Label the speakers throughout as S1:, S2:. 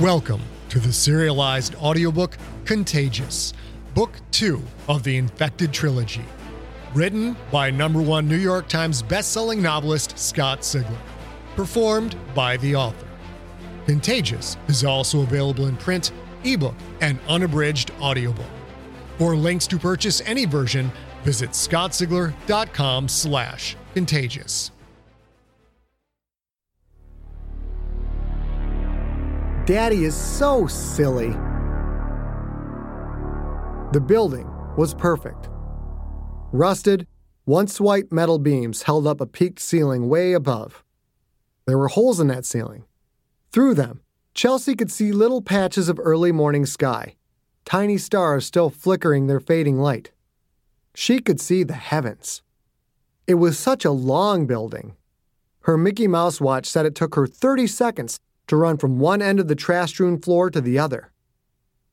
S1: Welcome to the serialized audiobook Contagious, Book 2 of the Infected Trilogy. Written by number one New York Times bestselling novelist Scott Sigler. Performed by the author. Contagious is also available in print, ebook, and unabridged audiobook. For links to purchase any version, visit scottsigler.com slash contagious.
S2: Daddy is so silly. The building was perfect. Rusted, once white metal beams held up a peaked ceiling way above. There were holes in that ceiling. Through them, Chelsea could see little patches of early morning sky, tiny stars still flickering their fading light. She could see the heavens. It was such a long building. Her Mickey Mouse watch said it took her 30 seconds to run from one end of the trash strewn floor to the other.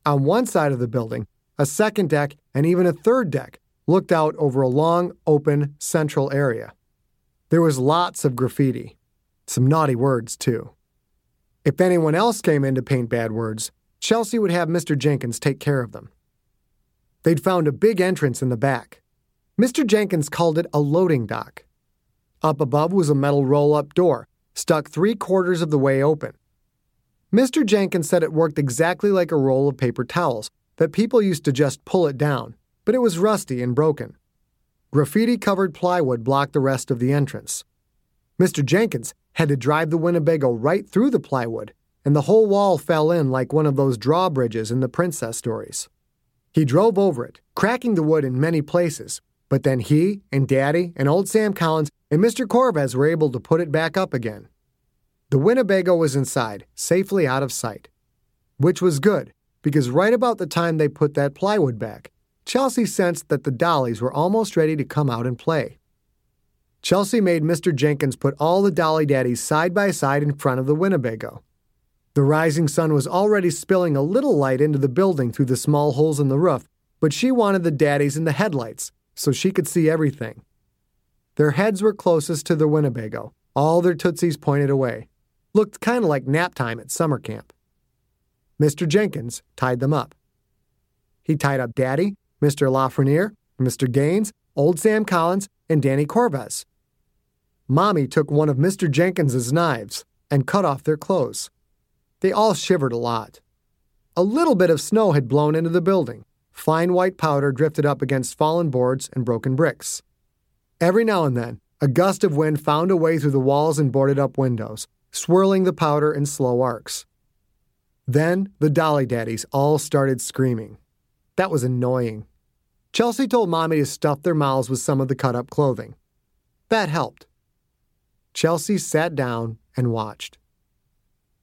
S2: On one side of the building, a second deck and even a third deck looked out over a long, open, central area. There was lots of graffiti, some naughty words, too. If anyone else came in to paint bad words, Chelsea would have Mr. Jenkins take care of them. They'd found a big entrance in the back. Mr. Jenkins called it a loading dock. Up above was a metal roll up door, stuck three quarters of the way open. Mr. Jenkins said it worked exactly like a roll of paper towels, that people used to just pull it down, but it was rusty and broken. Graffiti covered plywood blocked the rest of the entrance. Mr. Jenkins had to drive the Winnebago right through the plywood, and the whole wall fell in like one of those drawbridges in the princess stories. He drove over it, cracking the wood in many places, but then he and Daddy and old Sam Collins and Mr. Corvez were able to put it back up again. The Winnebago was inside, safely out of sight. Which was good, because right about the time they put that plywood back, Chelsea sensed that the dollies were almost ready to come out and play. Chelsea made Mr. Jenkins put all the dolly daddies side by side in front of the Winnebago. The rising sun was already spilling a little light into the building through the small holes in the roof, but she wanted the daddies in the headlights so she could see everything. Their heads were closest to the Winnebago, all their tootsies pointed away. Looked kind of like nap time at summer camp. Mr. Jenkins tied them up. He tied up Daddy, Mr. Lafreniere, Mr. Gaines, Old Sam Collins, and Danny Corvez. Mommy took one of Mr. Jenkins's knives and cut off their clothes. They all shivered a lot. A little bit of snow had blown into the building. Fine white powder drifted up against fallen boards and broken bricks. Every now and then, a gust of wind found a way through the walls and boarded up windows, swirling the powder in slow arcs. Then the Dolly Daddies all started screaming. That was annoying. Chelsea told Mommy to stuff their mouths with some of the cut up clothing. That helped. Chelsea sat down and watched.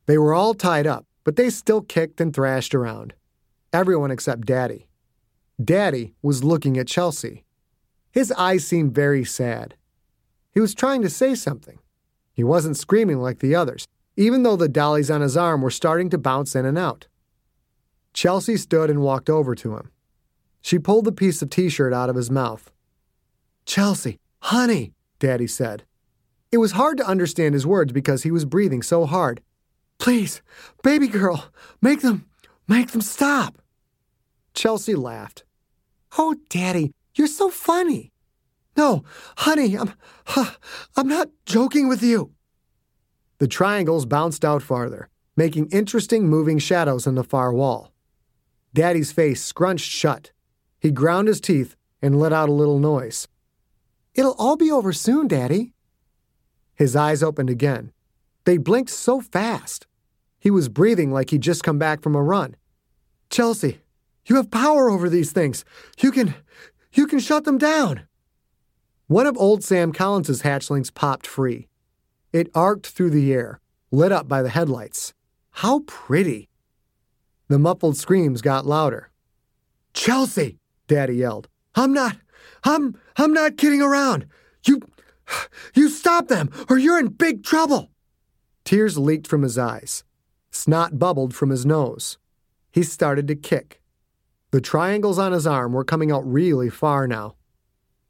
S2: They were all tied up, but they still kicked and thrashed around. Everyone except Daddy. Daddy was looking at Chelsea. His eyes seemed very sad. He was trying to say something. He wasn't screaming like the others, even though the dollies on his arm were starting to bounce in and out. Chelsea stood and walked over to him. She pulled the piece of t shirt out of his mouth. Chelsea, honey, Daddy said. It was hard to understand his words because he was breathing so hard. Please, baby girl, make them, make them stop. Chelsea laughed. Oh, Daddy, you're so funny. No, honey, I'm, huh, I'm not joking with you. The triangles bounced out farther, making interesting moving shadows on the far wall. Daddy's face scrunched shut. He ground his teeth and let out a little noise. It'll all be over soon, Daddy. His eyes opened again. They blinked so fast. He was breathing like he'd just come back from a run. Chelsea, you have power over these things. You can you can shut them down. One of old Sam Collins's hatchlings popped free. It arced through the air, lit up by the headlights. How pretty! The muffled screams got louder. Chelsea, Daddy yelled. I'm not, I'm, I'm not kidding around. You, you stop them or you're in big trouble. Tears leaked from his eyes. Snot bubbled from his nose. He started to kick. The triangles on his arm were coming out really far now.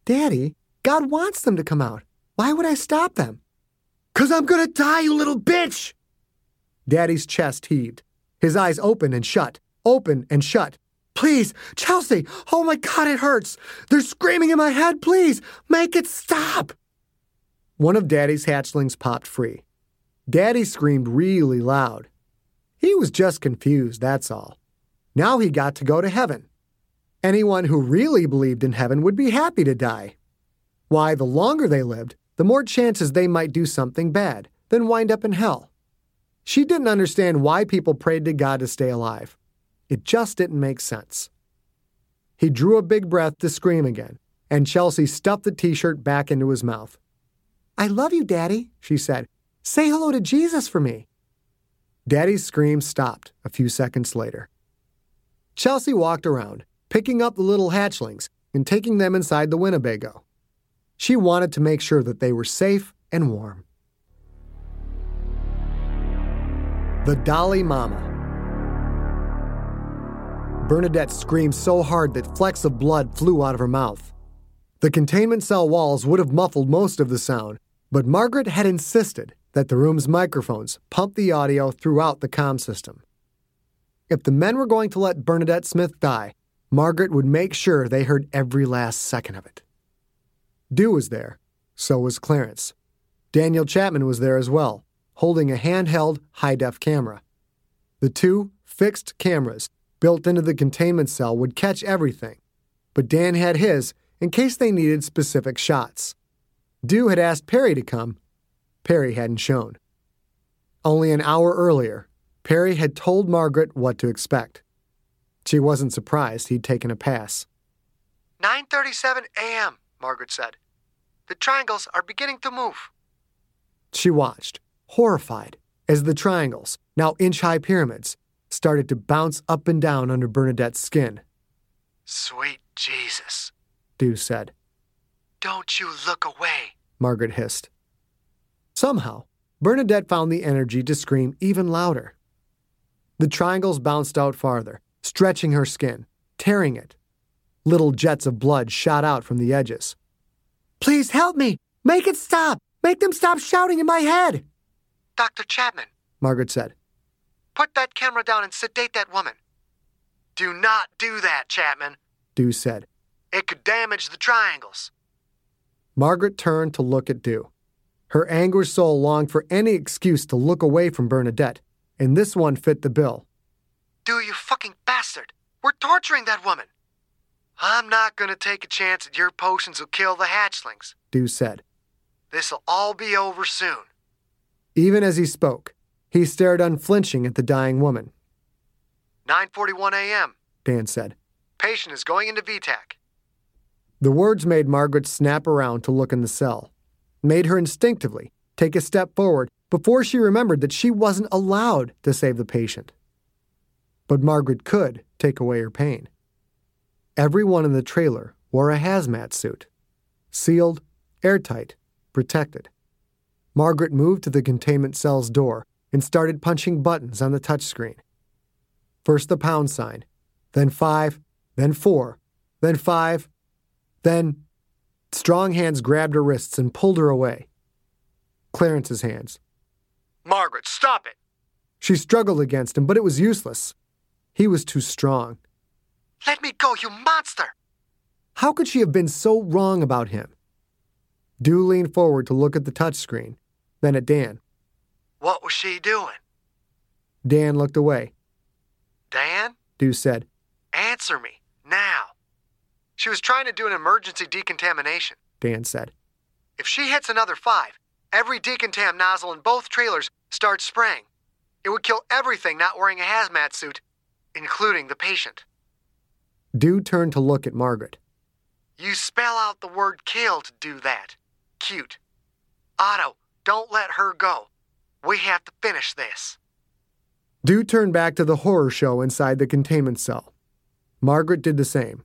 S2: Daddy, God wants them to come out. Why would I stop them? Cause I'm gonna die, you little bitch! Daddy's chest heaved. His eyes open and shut, open and shut. Please, Chelsea! Oh my god, it hurts! They're screaming in my head, please! Make it stop! One of Daddy's hatchlings popped free. Daddy screamed really loud. He was just confused, that's all. Now he got to go to heaven. Anyone who really believed in heaven would be happy to die. Why, the longer they lived, the more chances they might do something bad, then wind up in hell. She didn't understand why people prayed to God to stay alive. It just didn't make sense. He drew a big breath to scream again, and Chelsea stuffed the t shirt back into his mouth. I love you, Daddy, she said. Say hello to Jesus for me. Daddy's scream stopped a few seconds later. Chelsea walked around, picking up the little hatchlings and taking them inside the Winnebago. She wanted to make sure that they were safe and warm. The Dolly Mama. Bernadette screamed so hard that flecks of blood flew out of her mouth. The containment cell walls would have muffled most of the sound, but Margaret had insisted that the room's microphones pump the audio throughout the com system. If the men were going to let Bernadette Smith die, Margaret would make sure they heard every last second of it. Dew was there, so was Clarence. Daniel Chapman was there as well, holding a handheld high def camera. The two fixed cameras built into the containment cell would catch everything, but Dan had his in case they needed specific shots. Dew had asked Perry to come. Perry hadn't shown. Only an hour earlier, Perry had told Margaret what to expect. She wasn't surprised he'd taken a pass.
S3: 9:37 a.m., Margaret said. The triangles are beginning to move.
S2: She watched, horrified, as the triangles, now inch-high pyramids, started to bounce up and down under Bernadette's skin.
S3: Sweet Jesus,
S2: Dew said.
S3: Don't you look away,
S2: Margaret hissed. Somehow, Bernadette found the energy to scream even louder. The triangles bounced out farther, stretching her skin, tearing it. Little jets of blood shot out from the edges. Please help me! Make it stop! Make them stop shouting in my head!
S3: Dr. Chapman,
S2: Margaret said.
S3: Put that camera down and sedate that woman. Do not do that, Chapman,
S2: Dew said.
S3: It could damage the triangles.
S2: Margaret turned to look at Dew. Her anguished soul longed for any excuse to look away from Bernadette, and this one fit the bill.
S3: Dew, you fucking bastard! We're torturing that woman! I'm not gonna take a chance that your potions will kill the hatchlings,
S2: Dew said.
S3: This'll all be over soon.
S2: Even as he spoke, he stared unflinching at the dying woman.
S3: 9:41 a.m.,
S2: Dan said.
S3: Patient is going into V-tach.
S2: The words made Margaret snap around to look in the cell, made her instinctively take a step forward before she remembered that she wasn't allowed to save the patient. But Margaret could take away her pain. Everyone in the trailer wore a hazmat suit, sealed, airtight, protected. Margaret moved to the containment cell's door and started punching buttons on the touchscreen. First the pound sign, then five, then four, then five, then strong hands grabbed her wrists and pulled her away. Clarence's hands.
S3: Margaret, stop it!
S2: She struggled against him, but it was useless. He was too strong.
S3: Let me go, you monster!
S2: How could she have been so wrong about him? Dew leaned forward to look at the touchscreen, then at Dan.
S3: What was she doing?
S2: Dan looked away.
S3: Dan?
S2: Dew said.
S3: Answer me, now. She was trying to do an emergency decontamination.
S2: Dan said.
S3: If she hits another five, every decontam nozzle in both trailers starts spraying. It would kill everything not wearing a hazmat suit, including the patient.
S2: Dew turned to look at Margaret.
S3: You spell out the word kill to do that. Cute. Otto, don't let her go. We have to finish this.
S2: Dew turned back to the horror show inside the containment cell. Margaret did the same.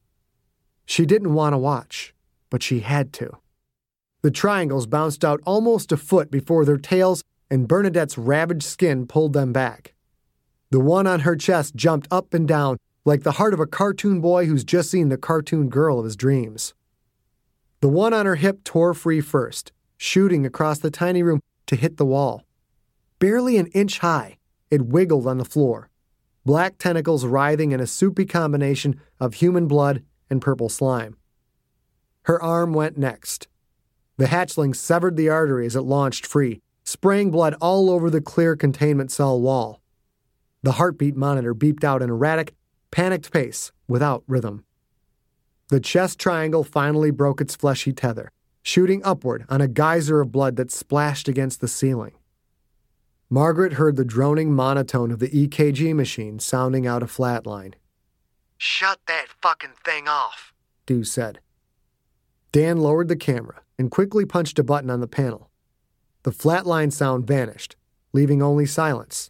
S2: She didn't want to watch, but she had to. The triangles bounced out almost a foot before their tails and Bernadette's ravaged skin pulled them back. The one on her chest jumped up and down like the heart of a cartoon boy who's just seen the cartoon girl of his dreams. The one on her hip tore free first, shooting across the tiny room to hit the wall. Barely an inch high, it wiggled on the floor. black tentacles writhing in a soupy combination of human blood and purple slime. Her arm went next. The hatchling severed the artery as it launched free, spraying blood all over the clear containment cell wall. The heartbeat monitor beeped out an erratic, panicked pace without rhythm. The chest triangle finally broke its fleshy tether, shooting upward on a geyser of blood that splashed against the ceiling. Margaret heard the droning monotone of the EKG machine sounding out a flat line.
S3: Shut that fucking thing off,
S2: Dew said. Dan lowered the camera and quickly punched a button on the panel. The flatline sound vanished, leaving only silence.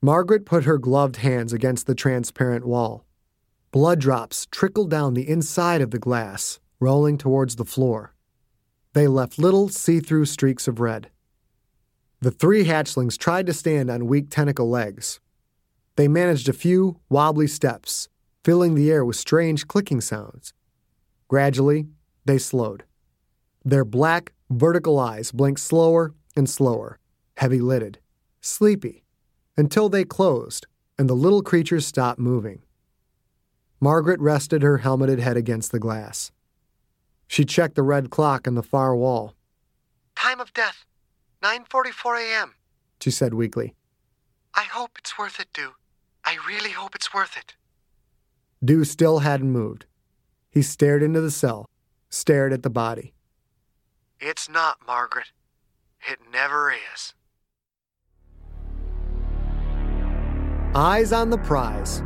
S2: Margaret put her gloved hands against the transparent wall. Blood drops trickled down the inside of the glass, rolling towards the floor. They left little see through streaks of red. The three hatchlings tried to stand on weak tentacle legs. They managed a few wobbly steps, filling the air with strange clicking sounds. Gradually, they slowed. Their black, vertical eyes blinked slower and slower, heavy lidded, sleepy, until they closed and the little creatures stopped moving. Margaret rested her helmeted head against the glass. She checked the red clock on the far wall.
S3: Time of death, 9:44 a.m.
S2: She said weakly.
S3: I hope it's worth it, Dew. I really hope it's worth it.
S2: Dew still hadn't moved. He stared into the cell, stared at the body.
S3: It's not, Margaret. It never is.
S2: Eyes on the prize.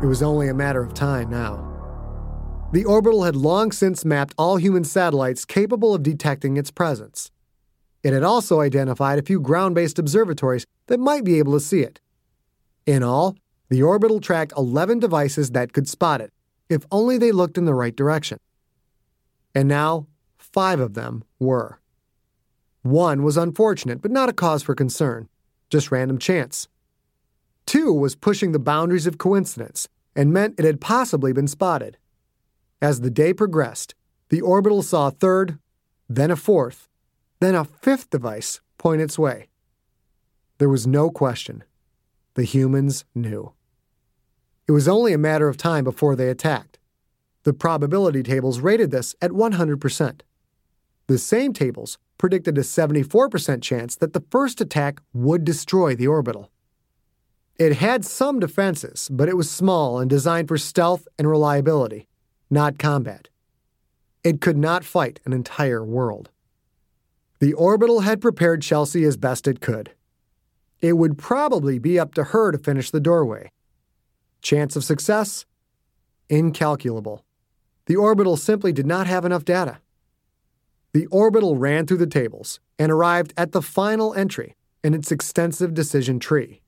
S2: It was only a matter of time now. The orbital had long since mapped all human satellites capable of detecting its presence. It had also identified a few ground based observatories that might be able to see it. In all, the orbital tracked 11 devices that could spot it, if only they looked in the right direction. And now, five of them were. One was unfortunate, but not a cause for concern, just random chance. Two was pushing the boundaries of coincidence and meant it had possibly been spotted. As the day progressed, the orbital saw a third, then a fourth, then a fifth device point its way. There was no question. The humans knew. It was only a matter of time before they attacked. The probability tables rated this at 100%. The same tables predicted a 74% chance that the first attack would destroy the orbital. It had some defenses, but it was small and designed for stealth and reliability not combat. It could not fight an entire world. The orbital had prepared Chelsea as best it could. It would probably be up to her to finish the doorway. Chance of success? Incalculable. The orbital simply did not have enough data. The orbital ran through the tables and arrived at the final entry in its extensive decision tree.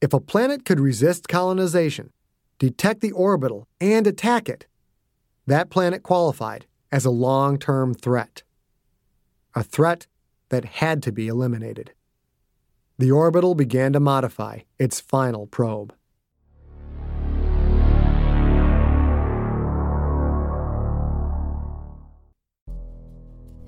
S2: If a planet could resist colonization, detect the orbital, and attack it, that planet qualified as a long term threat. A threat that had to be eliminated. The orbital began to modify its final probe.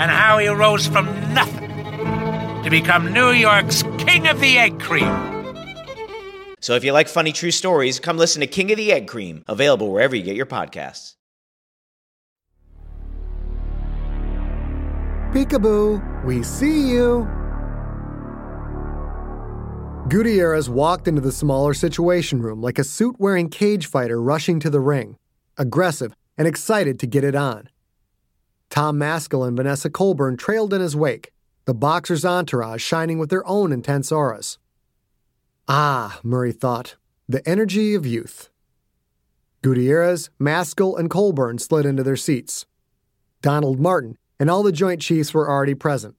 S4: and how he rose from nothing to become New York's King of the Egg Cream.
S5: So if you like funny true stories, come listen to King of the Egg Cream, available wherever you get your podcasts.
S2: Peekaboo, we see you. Gutierrez walked into the smaller situation room like a suit wearing cage fighter rushing to the ring, aggressive and excited to get it on. Tom Maskell and Vanessa Colburn trailed in his wake, the boxer's entourage shining with their own intense auras. Ah, Murray thought, the energy of youth. Gutierrez, Maskell, and Colburn slid into their seats. Donald Martin and all the Joint Chiefs were already present.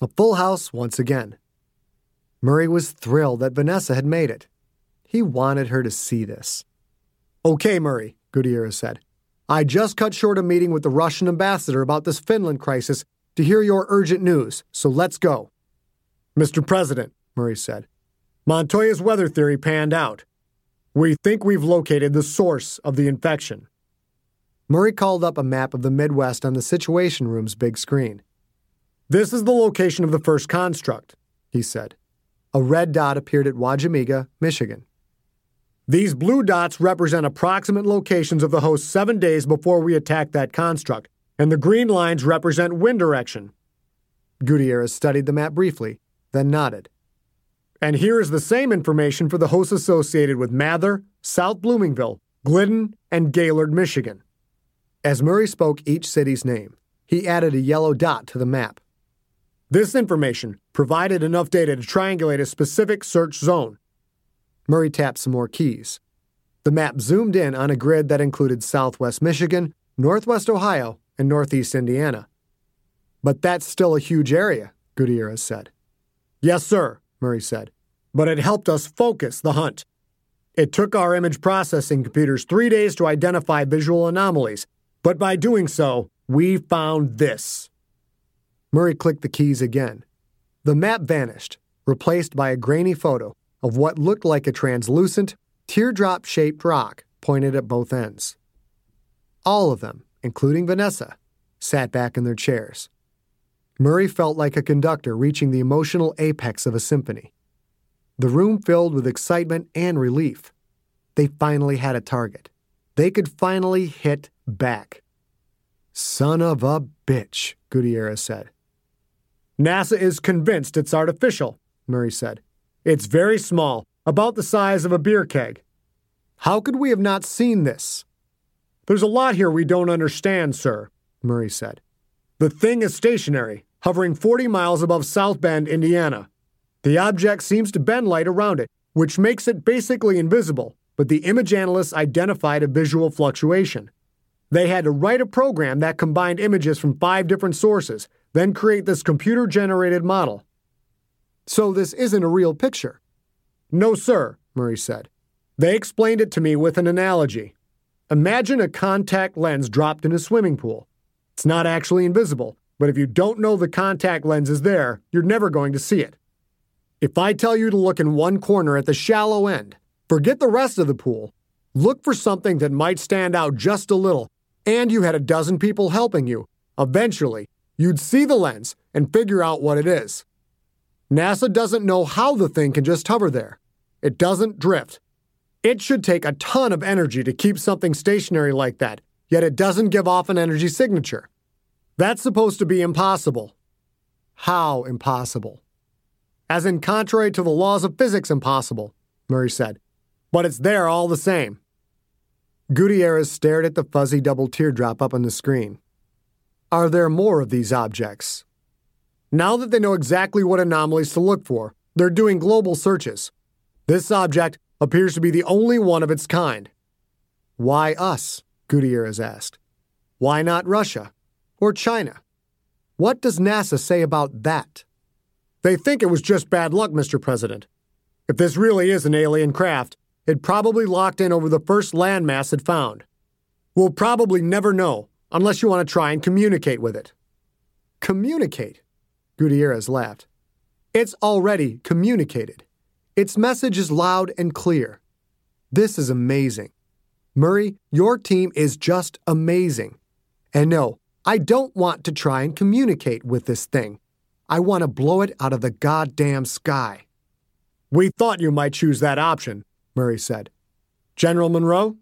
S2: A full house once again. Murray was thrilled that Vanessa had made it. He wanted her to see this. Okay, Murray, Gutierrez said. I just cut short a meeting with the Russian ambassador about this Finland crisis to hear your urgent news, so let's go. Mr. President, Murray said, Montoya's weather theory panned out. We think we've located the source of the infection. Murray called up a map of the Midwest on the Situation Room's big screen. This is the location of the first construct, he said. A red dot appeared at Wajamiga, Michigan. These blue dots represent approximate locations of the host seven days before we attacked that construct, and the green lines represent wind direction. Gutierrez studied the map briefly, then nodded. And here is the same information for the hosts associated with Mather, South Bloomingville, Glidden, and Gaylord, Michigan. As Murray spoke each city's name, he added a yellow dot to the map. This information provided enough data to triangulate a specific search zone. Murray tapped some more keys. The map zoomed in on a grid that included southwest Michigan, northwest Ohio, and northeast Indiana. But that's still a huge area, Gutierrez said. Yes, sir, Murray said, but it helped us focus the hunt. It took our image processing computers three days to identify visual anomalies, but by doing so, we found this. Murray clicked the keys again. The map vanished, replaced by a grainy photo of what looked like a translucent, teardrop shaped rock pointed at both ends. All of them, including Vanessa, sat back in their chairs. Murray felt like a conductor reaching the emotional apex of a symphony. The room filled with excitement and relief. They finally had a target. They could finally hit back. Son of a bitch, Gutierrez said. NASA is convinced it's artificial, Murray said. It's very small, about the size of a beer keg. How could we have not seen this? There's a lot here we don't understand, sir, Murray said. The thing is stationary, hovering 40 miles above South Bend, Indiana. The object seems to bend light around it, which makes it basically invisible, but the image analysts identified a visual fluctuation. They had to write a program that combined images from five different sources, then create this computer generated model. So this isn't a real picture. No, sir, Murray said. They explained it to me with an analogy. Imagine a contact lens dropped in a swimming pool. It's not actually invisible, but if you don't know the contact lens is there, you're never going to see it. If I tell you to look in one corner at the shallow end, forget the rest of the pool, look for something that might stand out just a little, and you had a dozen people helping you, eventually, you'd see the lens and figure out what it is. NASA doesn't know how the thing can just hover there. It doesn't drift. It should take a ton of energy to keep something stationary like that, yet it doesn't give off an energy signature. That's supposed to be impossible. How impossible? As in, contrary to the laws of physics, impossible, Murray said. But it's there all the same. Gutierrez stared at the fuzzy double teardrop up on the screen. Are there more of these objects? Now that they know exactly what anomalies to look for, they're doing global searches. This object appears to be the only one of its kind. Why us? Gutierrez asked. Why not Russia? Or China? What does NASA say about that? They think it was just bad luck, Mr. President. If this really is an alien craft, it probably locked in over the first landmass it found. We'll probably never know unless you want to try and communicate with it. Communicate? Gutierrez laughed. It's already communicated. Its message is loud and clear. This is amazing. Murray, your team is just amazing. And no, I don't want to try and communicate with this thing. I want to blow it out of the goddamn sky. We thought you might choose that option, Murray said. General Monroe?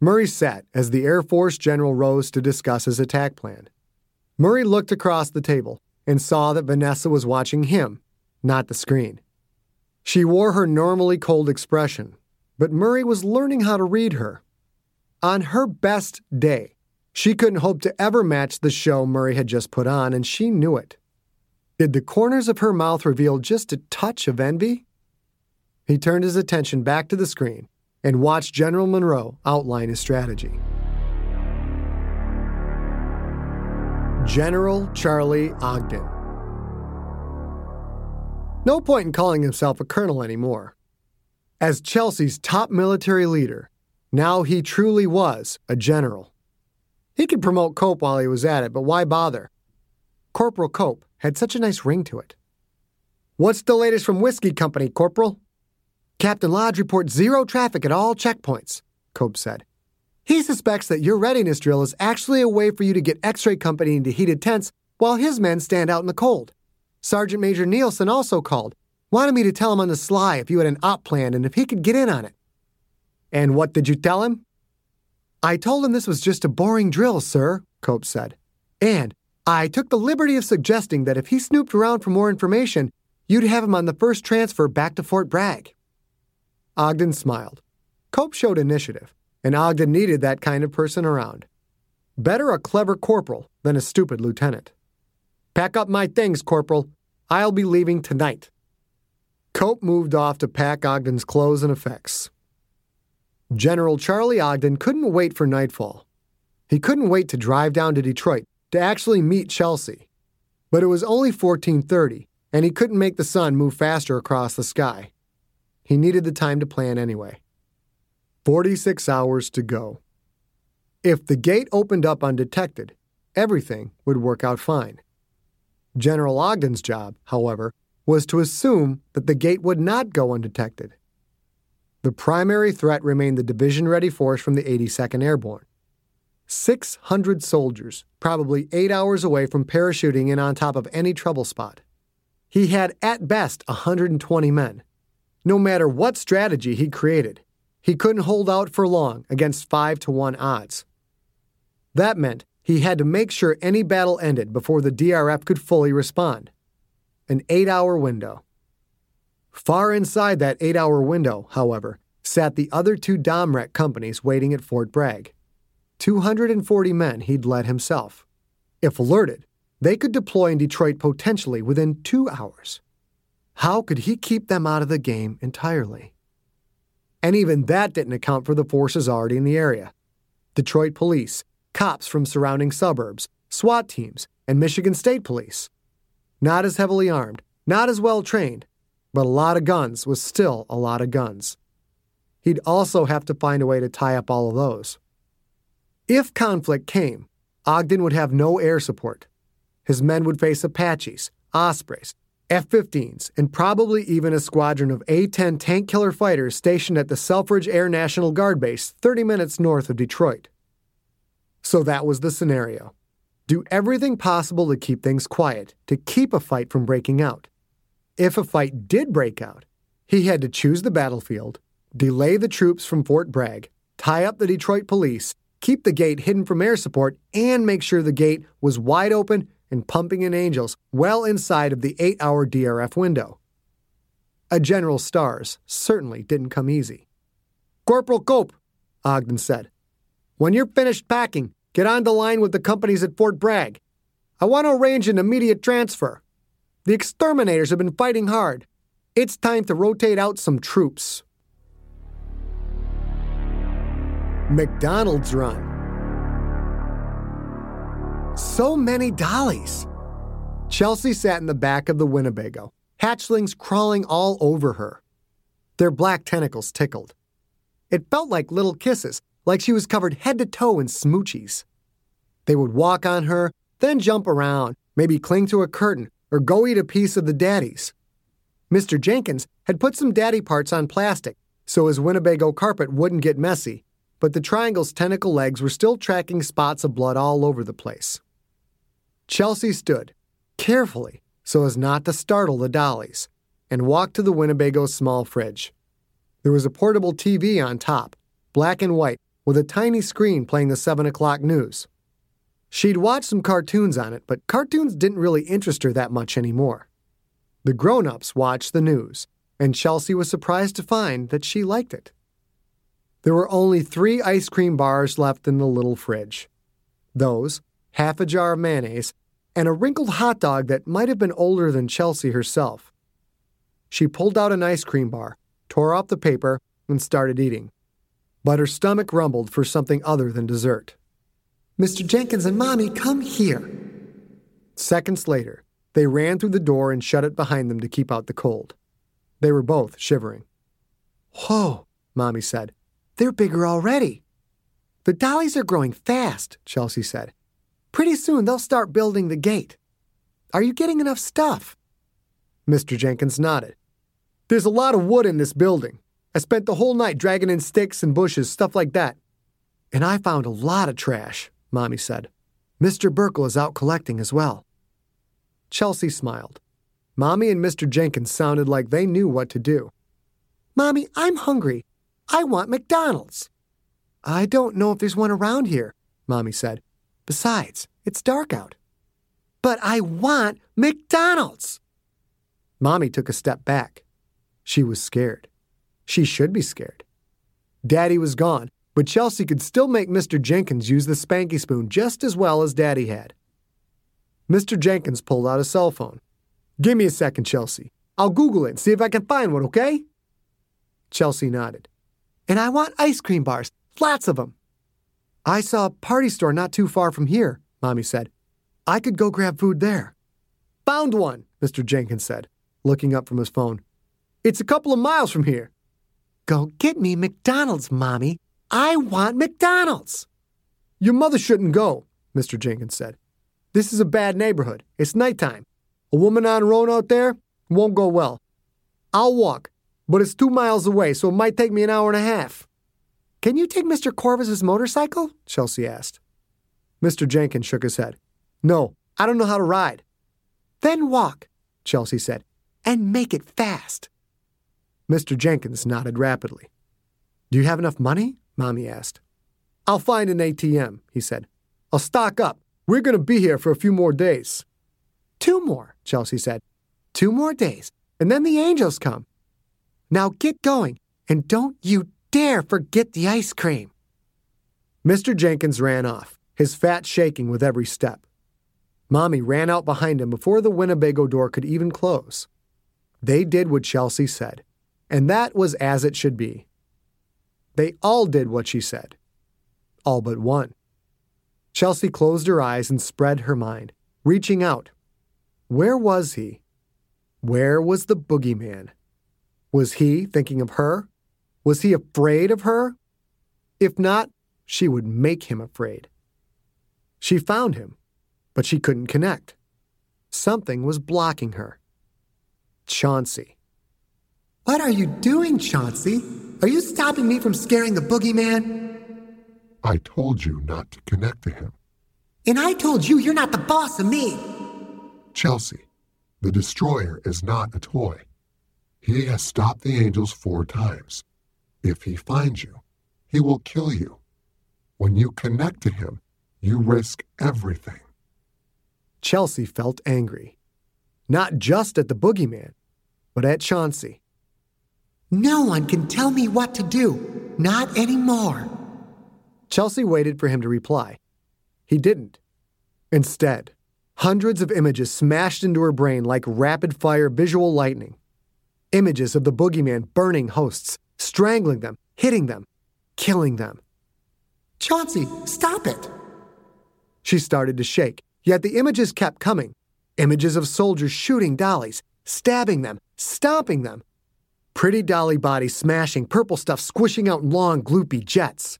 S2: Murray sat as the Air Force general rose to discuss his attack plan. Murray looked across the table and saw that Vanessa was watching him, not the screen. She wore her normally cold expression, but Murray was learning how to read her. On her best day, she couldn't hope to ever match the show Murray had just put on, and she knew it. Did the corners of her mouth reveal just a touch of envy? He turned his attention back to the screen and watched General Monroe outline his strategy. General Charlie Ogden. No point in calling himself a colonel anymore. As Chelsea's top military leader, now he truly was a general. He could promote Cope while he was at it, but why bother? Corporal Cope had such a nice ring to it. What's the latest from Whiskey Company, Corporal? Captain Lodge reports zero traffic at all checkpoints, Cope said. He suspects that your readiness drill is actually a way for you to get X ray company into heated tents while his men stand out in the cold. Sergeant Major Nielsen also called, wanted me to tell him on the sly if you had an op plan and if he could get in on it. And what did you tell him? I told him this was just a boring drill, sir, Cope said. And I took the liberty of suggesting that if he snooped around for more information, you'd have him on the first transfer back to Fort Bragg. Ogden smiled. Cope showed initiative, and Ogden needed that kind of person around. Better a clever corporal than a stupid lieutenant. Pack up my things, Corporal. I'll be leaving tonight. Cope moved off to pack Ogden's clothes and effects. General Charlie Ogden couldn't wait for nightfall. He couldn't wait to drive down to Detroit to actually meet Chelsea. But it was only 1430, and he couldn't make the sun move faster across the sky. He needed the time to plan anyway. 46 hours to go. If the gate opened up undetected, everything would work out fine. General Ogden's job, however, was to assume that the gate would not go undetected. The primary threat remained the division ready force from the 82nd Airborne. 600 soldiers, probably eight hours away from parachuting in on top of any trouble spot. He had at best 120 men. No matter what strategy he created, he couldn't hold out for long against 5 to 1 odds. That meant he had to make sure any battle ended before the DRF could fully respond. An eight hour window. Far inside that eight hour window, however, sat the other two Domrec companies waiting at Fort Bragg. 240 men he'd led himself. If alerted, they could deploy in Detroit potentially within two hours. How could he keep them out of the game entirely? And even that didn't account for the forces already in the area Detroit police, cops from surrounding suburbs, SWAT teams, and Michigan State Police. Not as heavily armed, not as well trained, but a lot of guns was still a lot of guns. He'd also have to find a way to tie up all of those. If conflict came, Ogden would have no air support. His men would face Apaches, Ospreys, F 15s, and probably even a squadron of A 10 tank killer fighters stationed at the Selfridge Air National Guard Base 30 minutes north of Detroit. So that was the scenario. Do everything possible to keep things quiet, to keep a fight from breaking out. If a fight did break out, he had to choose the battlefield, delay the troops from Fort Bragg, tie up the Detroit police, keep the gate hidden from air support, and make sure the gate was wide open and pumping in angels well inside of the eight hour DRF window. A General Stars certainly didn't come easy. Corporal Cope, Ogden said, when you're finished packing, get on the line with the companies at Fort Bragg. I want to arrange an immediate transfer. The exterminators have been fighting hard. It's time to rotate out some troops. McDonald's Run. So many dollies. Chelsea sat in the back of the Winnebago, hatchlings crawling all over her. Their black tentacles tickled. It felt like little kisses, like she was covered head to toe in smoochies. They would walk on her, then jump around, maybe cling to a curtain or go eat a piece of the daddies. Mr. Jenkins had put some daddy parts on plastic so his Winnebago carpet wouldn't get messy, but the triangle's tentacle legs were still tracking spots of blood all over the place. Chelsea stood, carefully, so as not to startle the dollies, and walked to the Winnebago's small fridge. There was a portable TV on top, black and white, with a tiny screen playing the 7 o'clock news. She'd watched some cartoons on it, but cartoons didn't really interest her that much anymore. The grown ups watched the news, and Chelsea was surprised to find that she liked it. There were only three ice cream bars left in the little fridge. Those, half a jar of mayonnaise, and a wrinkled hot dog that might have been older than Chelsea herself. She pulled out an ice cream bar, tore off the paper, and started eating. But her stomach rumbled for something other than dessert.
S3: Mr. Jenkins and Mommy, come here.
S2: Seconds later, they ran through the door and shut it behind them to keep out the cold. They were both shivering.
S3: Whoa, Mommy said. They're bigger already.
S2: The dollies are growing fast, Chelsea said. Pretty soon they'll start building the gate. Are you getting enough stuff? Mr. Jenkins nodded. There's a lot of wood in this building. I spent the whole night dragging in sticks and bushes, stuff like that. And I found a lot of trash, Mommy said. Mr. Burkle is out collecting as well. Chelsea smiled. Mommy and Mr. Jenkins sounded like they knew what to do.
S3: Mommy, I'm hungry. I want McDonald's.
S2: I don't know if there's one around here, Mommy said. Besides, it's dark out.
S3: But I want McDonald's.
S2: Mommy took a step back. She was scared. She should be scared. Daddy was gone, but Chelsea could still make Mr. Jenkins use the spanky spoon just as well as Daddy had. Mr. Jenkins pulled out a cell phone. Give me a second, Chelsea. I'll Google it and see if I can find one, okay? Chelsea nodded.
S3: And I want ice cream bars, lots of them.
S2: I saw a party store not too far from here, Mommy said. I could go grab food there. Found one, Mr. Jenkins said, looking up from his phone. It's a couple of miles from here.
S3: Go get me McDonald's, Mommy. I want McDonald's.
S2: Your mother shouldn't go, Mr. Jenkins said. This is a bad neighborhood. It's nighttime. A woman on her own out there won't go well. I'll walk, but it's two miles away, so it might take me an hour and a half.
S3: Can you take Mr. Corvez's motorcycle? Chelsea asked.
S2: Mr. Jenkins shook his head. No, I don't know how to ride.
S3: Then walk, Chelsea said, and make it fast.
S2: Mr. Jenkins nodded rapidly. Do you have enough money? Mommy asked. I'll find an ATM, he said. I'll stock up. We're going to be here for a few more days.
S3: Two more, Chelsea said. Two more days, and then the angels come. Now get going, and don't you dare forget the ice cream.
S2: Mr. Jenkins ran off, his fat shaking with every step. Mommy ran out behind him before the Winnebago door could even close. They did what Chelsea said, and that was as it should be. They all did what she said. All but one. Chelsea closed her eyes and spread her mind, reaching out. Where was he? Where was the boogeyman? Was he thinking of her? Was he afraid of her? If not, she would make him afraid. She found him, but she couldn't connect. Something was blocking her. Chauncey.
S3: What are you doing, Chauncey? Are you stopping me from scaring the boogeyman?
S6: I told you not to connect to him.
S3: And I told you you're not the boss of me.
S6: Chelsea, the destroyer is not a toy. He has stopped the angels four times. If he finds you, he will kill you. When you connect to him, you risk everything.
S2: Chelsea felt angry. Not just at the boogeyman, but at Chauncey.
S3: No one can tell me what to do. Not anymore.
S2: Chelsea waited for him to reply. He didn't. Instead, hundreds of images smashed into her brain like rapid fire visual lightning. Images of the boogeyman burning hosts, strangling them, hitting them, killing them.
S3: Chauncey, stop it.
S2: She started to shake, yet the images kept coming. Images of soldiers shooting dollies, stabbing them, stomping them. Pretty dolly bodies smashing, purple stuff squishing out long, gloopy jets.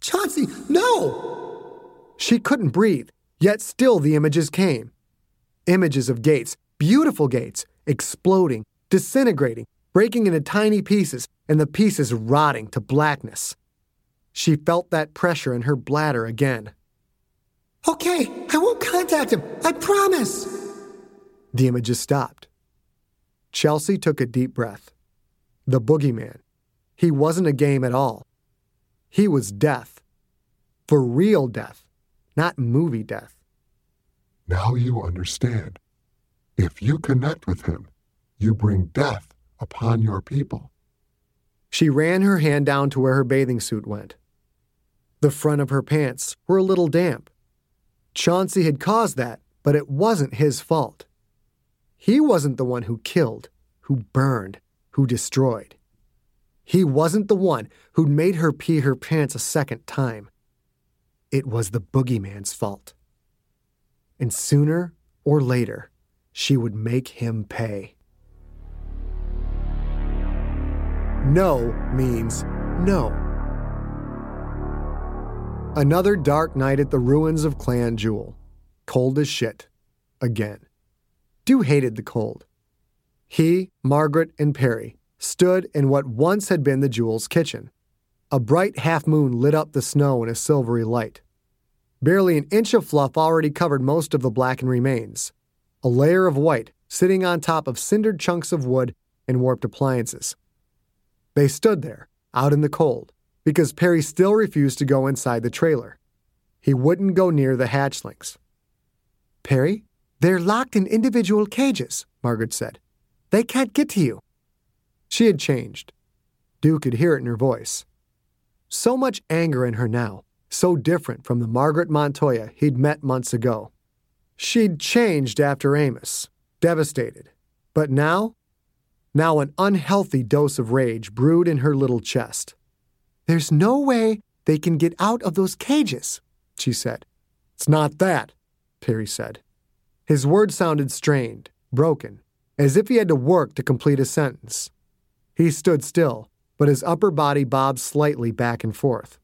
S7: Chauncey, no!
S2: She couldn't breathe, yet still the images came. Images of gates, beautiful gates, exploding, disintegrating, breaking into tiny pieces, and the pieces rotting to blackness. She felt that pressure in her bladder again.
S7: Okay, I won't contact him. I promise.
S2: The images stopped. Chelsea took a deep breath. The boogeyman. He wasn't a game at all. He was death. For real death, not movie death.
S6: Now you understand. If you connect with him, you bring death upon mm-hmm. your people.
S2: She ran her hand down to where her bathing suit went. The front of her pants were a little damp. Chauncey had caused that, but it wasn't his fault. He wasn't the one who killed, who burned, who destroyed. He wasn't the one who'd made her pee her pants a second time. It was the boogeyman's fault. And sooner or later, she would make him pay. No means no. Another dark night at the ruins of Clan Jewel. Cold as shit. Again. Dew hated the cold. He, Margaret, and Perry stood in what once had been the Jewel's kitchen. A bright half moon lit up the snow in a silvery light. Barely an inch of fluff already covered most of the blackened remains. A layer of white sitting on top of cindered chunks of wood and warped appliances. They stood there, out in the cold, because Perry still refused to go inside the trailer. He wouldn't go near the hatchlings. Perry, they're locked in individual cages, Margaret said. They can't get to you. She had changed. Dew could hear it in her voice. So much anger in her now, so different from the Margaret Montoya he'd met months ago. She'd changed after Amos, devastated. But now now, an unhealthy dose of rage brewed in her little chest. There's no way they can get out of those cages, she said. It's not that, Perry said. His words sounded strained, broken, as if he had to work to complete a sentence. He stood still, but his upper body bobbed slightly back and forth.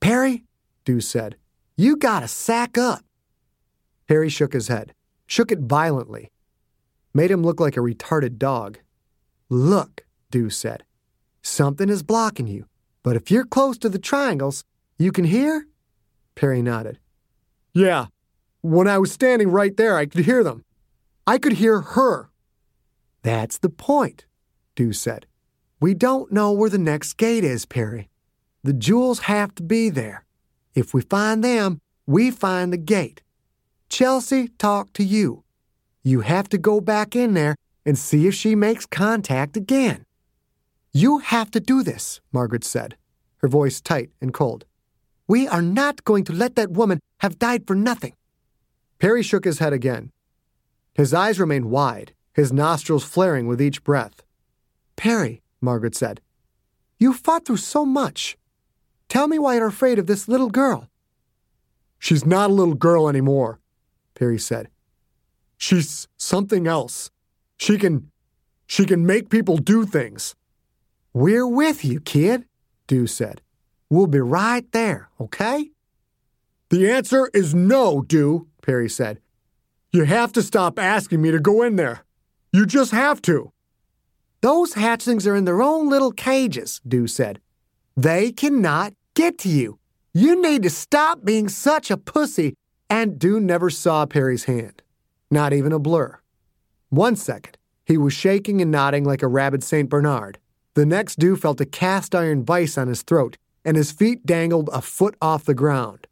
S2: Perry, Dew said, you gotta sack up. Perry shook his head, shook it violently, made him look like a retarded dog. Look, Dew said. Something is blocking you, but if you're close to the triangles, you can hear? Perry nodded. Yeah. When I was standing right there, I could hear them. I could hear her. That's the point, Dew said. We don't know where the next gate is, Perry. The jewels have to be there. If we find them, we find the gate. Chelsea talked to you. You have to go back in there and see if she makes contact again. You have to do this, Margaret said, her voice tight and cold. We are not going to let that woman have died for nothing. Perry shook his head again. His eyes remained wide, his nostrils flaring with each breath. Perry, Margaret said, you fought through so much. Tell me why you're afraid of this little girl. She's not a little girl anymore, Perry said. She's something else. She can she can make people do things. We're with you, kid, Dew said. We'll be right there, okay? The answer is no, Dew, Perry said. You have to stop asking me to go in there. You just have to. Those hatchlings are in their own little cages, Dew said. They cannot get to you. You need to stop being such a pussy. And Dew never saw Perry's hand, not even a blur. One second, he was shaking and nodding like a rabid St. Bernard. The next Dew felt a cast iron vice on his throat, and his feet dangled a foot off the ground.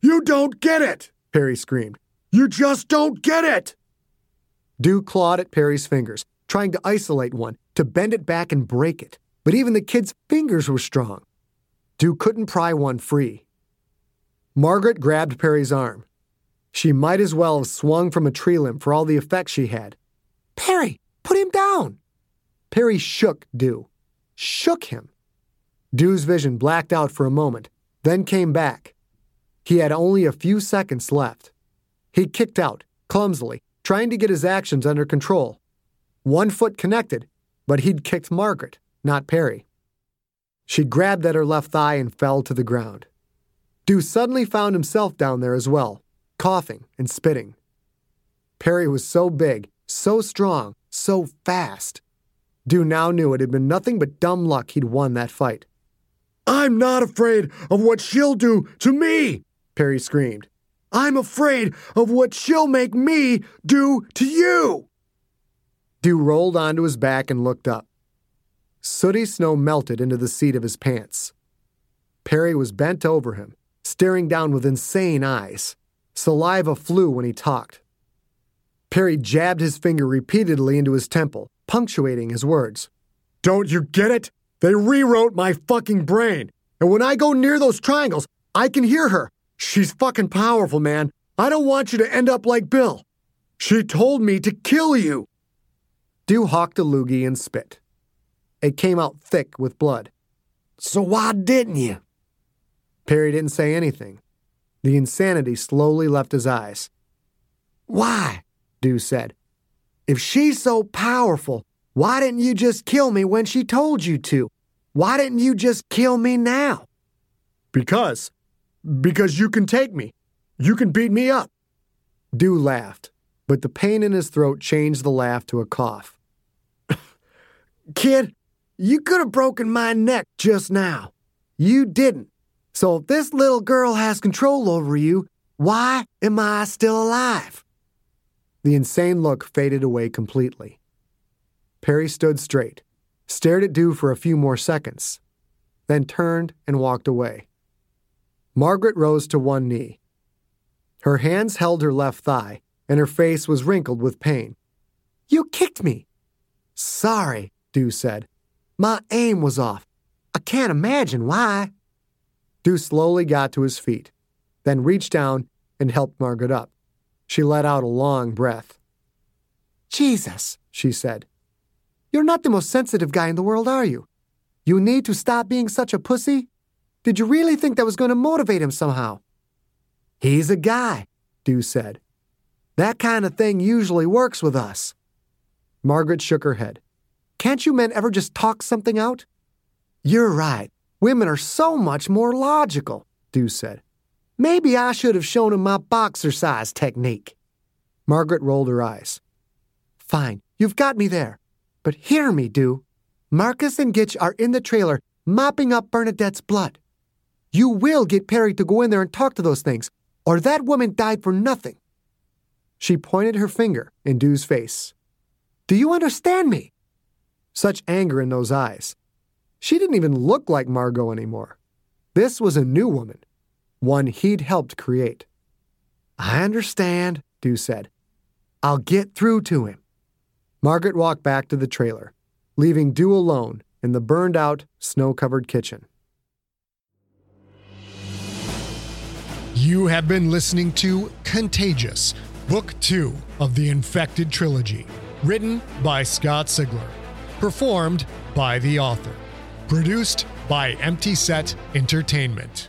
S2: You don't get it, Perry screamed. You just don't get it. Dew clawed at Perry's fingers, trying to isolate one, to bend it back and break it. But even the kid's fingers were strong. Dew couldn't pry one free. Margaret grabbed Perry's arm. She might as well have swung from a tree limb for all the effect she had. Perry, put him down. Perry shook Dew. Shook him. Dew's vision blacked out for a moment, then came back. He had only a few seconds left. He kicked out, clumsily, trying to get his actions under control. One foot connected, but he'd kicked Margaret, not Perry. She grabbed at her left thigh and fell to the ground. Dew suddenly found himself down there as well, coughing and spitting. Perry was so big, so strong, so fast. Dew now knew it had been nothing but dumb luck he'd won that fight.
S8: I'm not afraid of what she'll do to me, Perry screamed. I'm afraid of what she'll make me do to you.
S2: Dew rolled onto his back and looked up. Sooty snow melted into the seat of his pants. Perry was bent over him, staring down with insane eyes. Saliva flew when he talked. Perry jabbed his finger repeatedly into his temple, punctuating his words.
S8: Don't you get it? They rewrote my fucking brain. And when I go near those triangles, I can hear her. She's fucking powerful, man. I don't want you to end up like Bill. She told me to kill you.
S2: Dew hawked a loogie and spit. It came out thick with blood.
S8: So why didn't you?
S2: Perry didn't say anything. The insanity slowly left his eyes.
S8: Why?
S2: Dew said.
S8: If she's so powerful, why didn't you just kill me when she told you to? Why didn't you just kill me now?
S2: Because. Because you can take me. You can beat me up. Dew laughed, but the pain in his throat changed the laugh to a cough.
S8: Kid, you could have broken my neck just now. You didn't. So if this little girl has control over you, why am I still alive?
S2: The insane look faded away completely. Perry stood straight, stared at Dew for a few more seconds, then turned and walked away. Margaret rose to one knee. Her hands held her left thigh, and her face was wrinkled with pain.
S8: You kicked me. Sorry, Dew said. My aim was off. I can't imagine why.
S2: Dew slowly got to his feet, then reached down and helped Margaret up. She let out a long breath.
S8: Jesus, she said. You're not the most sensitive guy in the world, are you? You need to stop being such a pussy? Did you really think that was going to motivate him somehow? He's a guy, Dew said. That kind of thing usually works with us.
S2: Margaret shook her head.
S8: Can't you men ever just talk something out? You're right. Women are so much more logical, Dew said. Maybe I should have shown him my boxer size technique.
S2: Margaret rolled her eyes.
S8: Fine, you've got me there. But hear me, Dew. Marcus and Gitch are in the trailer mopping up Bernadette's blood. You will get Perry to go in there and talk to those things, or that woman died for nothing.
S2: She pointed her finger in Dew's face.
S8: Do you understand me?
S2: Such anger in those eyes. She didn't even look like Margot anymore. This was a new woman, one he'd helped create.
S8: I understand, Dew said. I'll get through to him.
S2: Margaret walked back to the trailer, leaving Dew alone in the burned out, snow covered kitchen.
S1: You have been listening to Contagious, Book 2 of the Infected Trilogy, written by Scott Sigler, performed by the author, produced by Empty Set Entertainment.